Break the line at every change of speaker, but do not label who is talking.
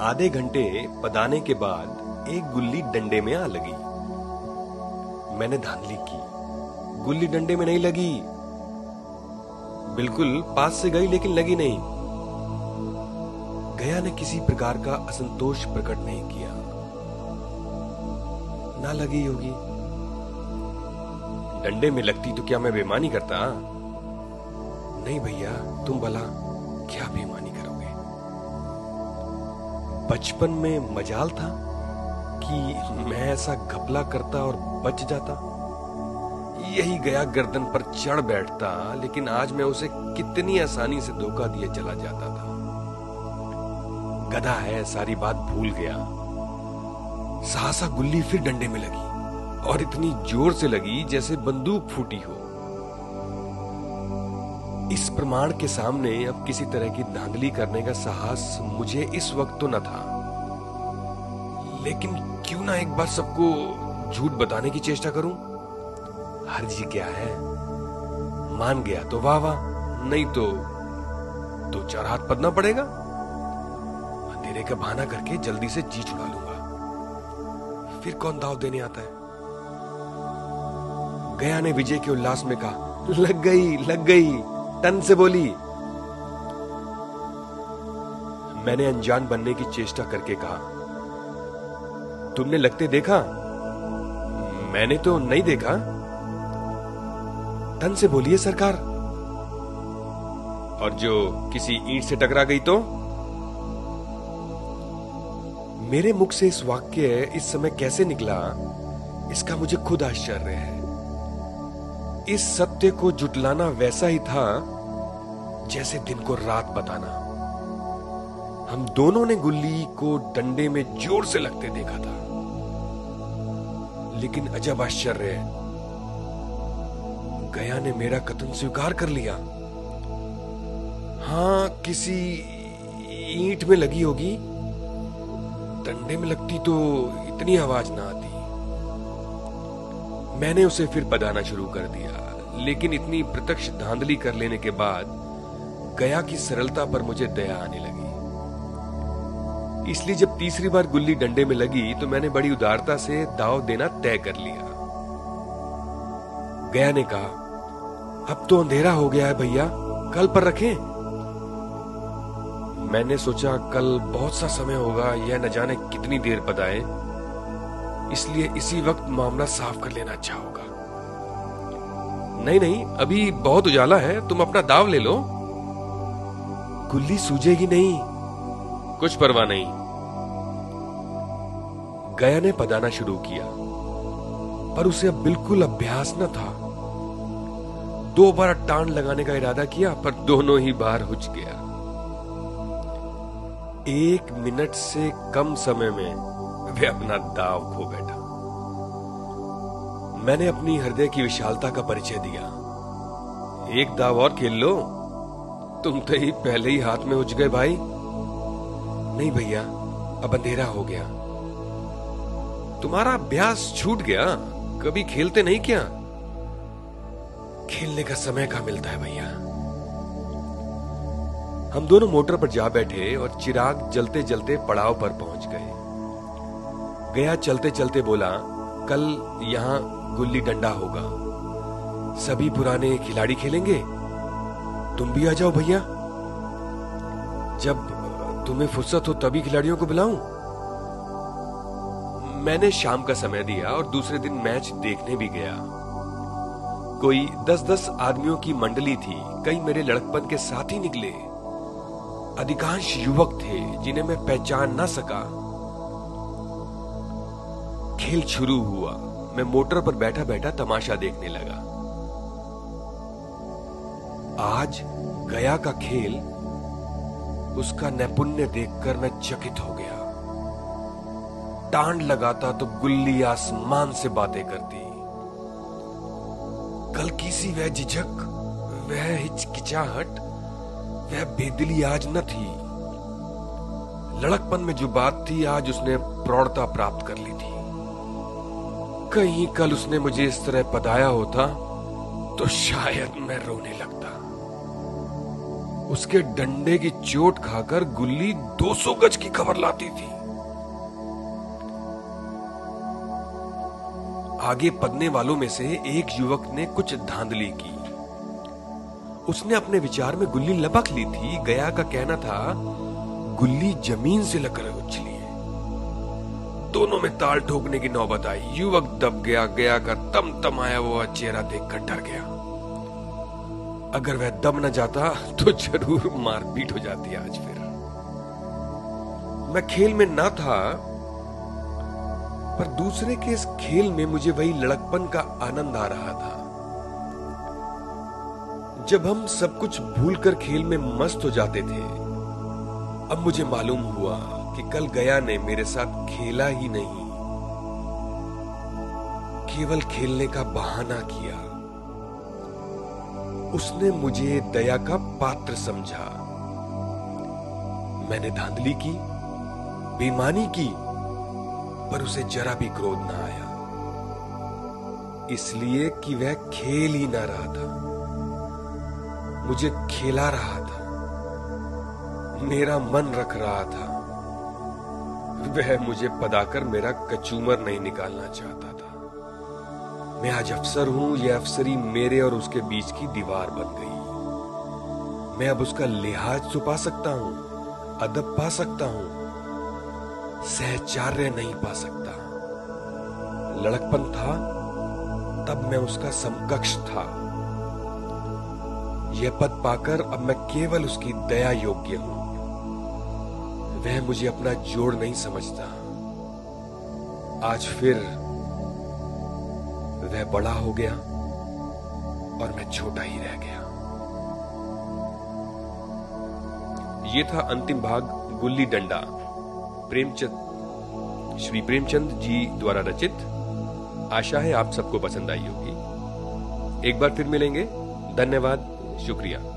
आधे घंटे पदाने के बाद एक गुल्ली डंडे में आ लगी। मैंने धांधली की। गुल्ली डंडे में नहीं लगी। बिल्कुल पास से गई, लेकिन लगी नहीं। गया ने किसी प्रकार का असंतोष प्रकट नहीं किया। ना लगी होगी। डंडे में लगती तो क्या मैं बेमानी करता नहीं भैया, तुम भला क्या बेमानी बचपन में मजाल था कि मैं ऐसा घपला करता और बच जाता। यही गया गर्दन पर चढ़ बैठता, लेकिन आज मैं उसे कितनी आसानी से धोखा दिए चला जाता था। गधा है, सारी बात भूल गया। सहसा गुल्ली फिर डंडे में लगी और इतनी ज़ोर से लगी जैसे बंदूक फूटी हो। इस प्रमाण के सामने अब किसी तरह की धांधली करने का साहस मुझे इस वक्त तो न था। लेकिन क्यों ना एक बार सबको झूठ बताने की चेष्टा करूँ? हर्जी क्या है? मान गया तो वाह वाह, नहीं तो दो तो चार हाथ पदना पड़ेगा। अंधेरे का बहाना करके जल्दी से जी छुड़ा लूँगा। फिर कौन दाव देने आता है? गया ने विजय के उल्लास में कहा, लग गई लग गई। तन से बोली, मैंने अनजान बनने की चेष्टा करके कहा। तुमने लगते देखा? मैंने तो नहीं देखा। तन से बोलिए, सरकार। और जो किसी ईंट से टकरा गई तो? मेरे मुख से इस वाक्य इस समय कैसे निकला? इसका मुझे खुद आश्चर्य है। इस सत्य को जुटलाना वैसा ही था जैसे दिन को रात बताना। हम दोनों ने गुल्ली को डंडे में ज़ोर से लगते देखा था। लेकिन अजब आश्चर्य, गया ने मेरा कथन स्वीकार कर लिया। हाँ, किसी ईंट में लगी होगी। डंडे में लगती तो इतनी आवाज़ ना आती। मैंने उसे फिर पदाना शुरू कर दिया। लेकिन इतनी प्रत्यक्ष धांधली कर लेने के बाद गया की सरलता पर मुझे दया आने लगी। इसलिए जब तीसरी बार गुल्ली डंडे में लगी तो मैंने बड़ी उदारता से दाव देना तय कर लिया। गया ने कहा, अब तो अंधेरा हो गया है भैया, कल पर रखें। मैंने सोचा, कल बहुत सा समय होगा, यह न जाने कितनी देर पदाए इसलिए इसी वक्त मामला साफ़ कर लेना अच्छा होगा। नहीं नहीं अभी बहुत उजाला है तुम अपना दाव ले लो। गुल्ली सूझेगी नहीं। कुछ परवाह नहीं। गया ने पदाना शुरू किया पर उसे अब बिल्कुल अभ्यास न था। दो बार टांड लगाने का इरादा किया पर दोनों ही बार हुच गया। एक मिनट से कम समय में वे अपना दाव खो बैठा। मैंने अपनी हृदय की विशालता का परिचय दिया। एक दाव और खेल लो। तुम तो ही पहले ही हाथ में उज गए भाई। नहीं भैया, अब अंधेरा हो गया। तुम्हारा अभ्यास छूट गया। कभी खेलते नहीं क्या? खेलने का समय कहा मिलता है भैया? हम दोनों मोटर पर जा बैठे और चिराग जलते जलते पड़ाव पर पहुँच गए। गया चलते चलते बोला कल यहाँ गुल्ली डंडा होगा। सभी पुराने खिलाड़ी खेलेंगे? तुम भी आ जाओ भैया। जब तुम्हें फुर्सत हो तभी खिलाड़ियों को बुलाऊं। मैंने शाम का समय दिया और दूसरे दिन मैच देखने भी गया। कोई दस दस आदमियों की मंडली थी। कई मेरे लड़कपन के साथ ही निकले। अधिकांश युवक थे जिन्हें मैं पहचान ना सका। खेल शुरू हुआ। मैं मोटर पर बैठा बैठा तमाशा देखने लगा। आज गया का खेल, उसका नैपुण्य देखकर मैं चकित हो गया। टांड लगाता तो गुल्ली आसमान से बातें करती। कल की सी वह झिझक, वह हिचकिचाहट, वह बेदिली आज न थी। लड़कपन में जो बात थी, आज उसने प्रौढ़ता प्राप्त कर ली थी। कहीं कल उसने मुझे इस तरह पदाया होता तो शायद मैं रोने लगता। उसके डंडे की चोट खाकर गुल्ली 200 गज की खबर लाती थी। आगे पदने वालों में से एक युवक ने कुछ धांधली की। उसने अपने विचार में गुल्ली लपक ली थी। गया का कहना था, गुल्ली ज़मीन से लकर उछली। दोनों में ताल ठोकने की नौबत आई। युवक दब गया गया का तम तम आया वो चेहरा देखकर डर गया। अगर वह दब न जाता तो ज़रूर मारपीट हो जाती आज फिर। मैं खेल में ना था, पर दूसरे के इस खेल में मुझे वही लड़कपन का आनंद आ रहा था। जब हम सब कुछ भूलकर खेल में मस्त हो जाते थे, अब मुझे मालूम हुआ कि कल गया ने मेरे साथ खेला ही नहीं। केवल खेलने का बहाना किया। उसने मुझे दया का पात्र समझा। मैंने धांधली की, बेईमानी की, पर उसे जरा भी क्रोध ना आया। इसलिए कि वह खेल ही ना रहा था। मुझे खेला रहा था। मेरा मन रख रहा था। वह मुझे पदाकर मेरा कचूमर नहीं निकालना चाहता था। मैं आज अफसर हूँ, यह अफसरी मेरे और उसके बीच की दीवार बन गई। मैं अब उसका लिहाज छुपा सकता हूँ, अदब पा सकता हूँ, सहचार्य नहीं पा सकता। लड़कपन था, तब मैं उसका समकक्ष था। यह पद पाकर अब मैं केवल उसकी दया योग्य हूँ। वह मुझे अपना जोड़ नहीं समझता। आज फिर वह बड़ा हो गया और मैं छोटा ही रह गया। ये था अंतिम भाग, गुल्ली डंडा। प्रेमचंद, श्री प्रेमचंद जी द्वारा रचित। आशा है आप सबको पसंद आई होगी। एक बार फिर मिलेंगे। धन्यवाद। शुक्रिया।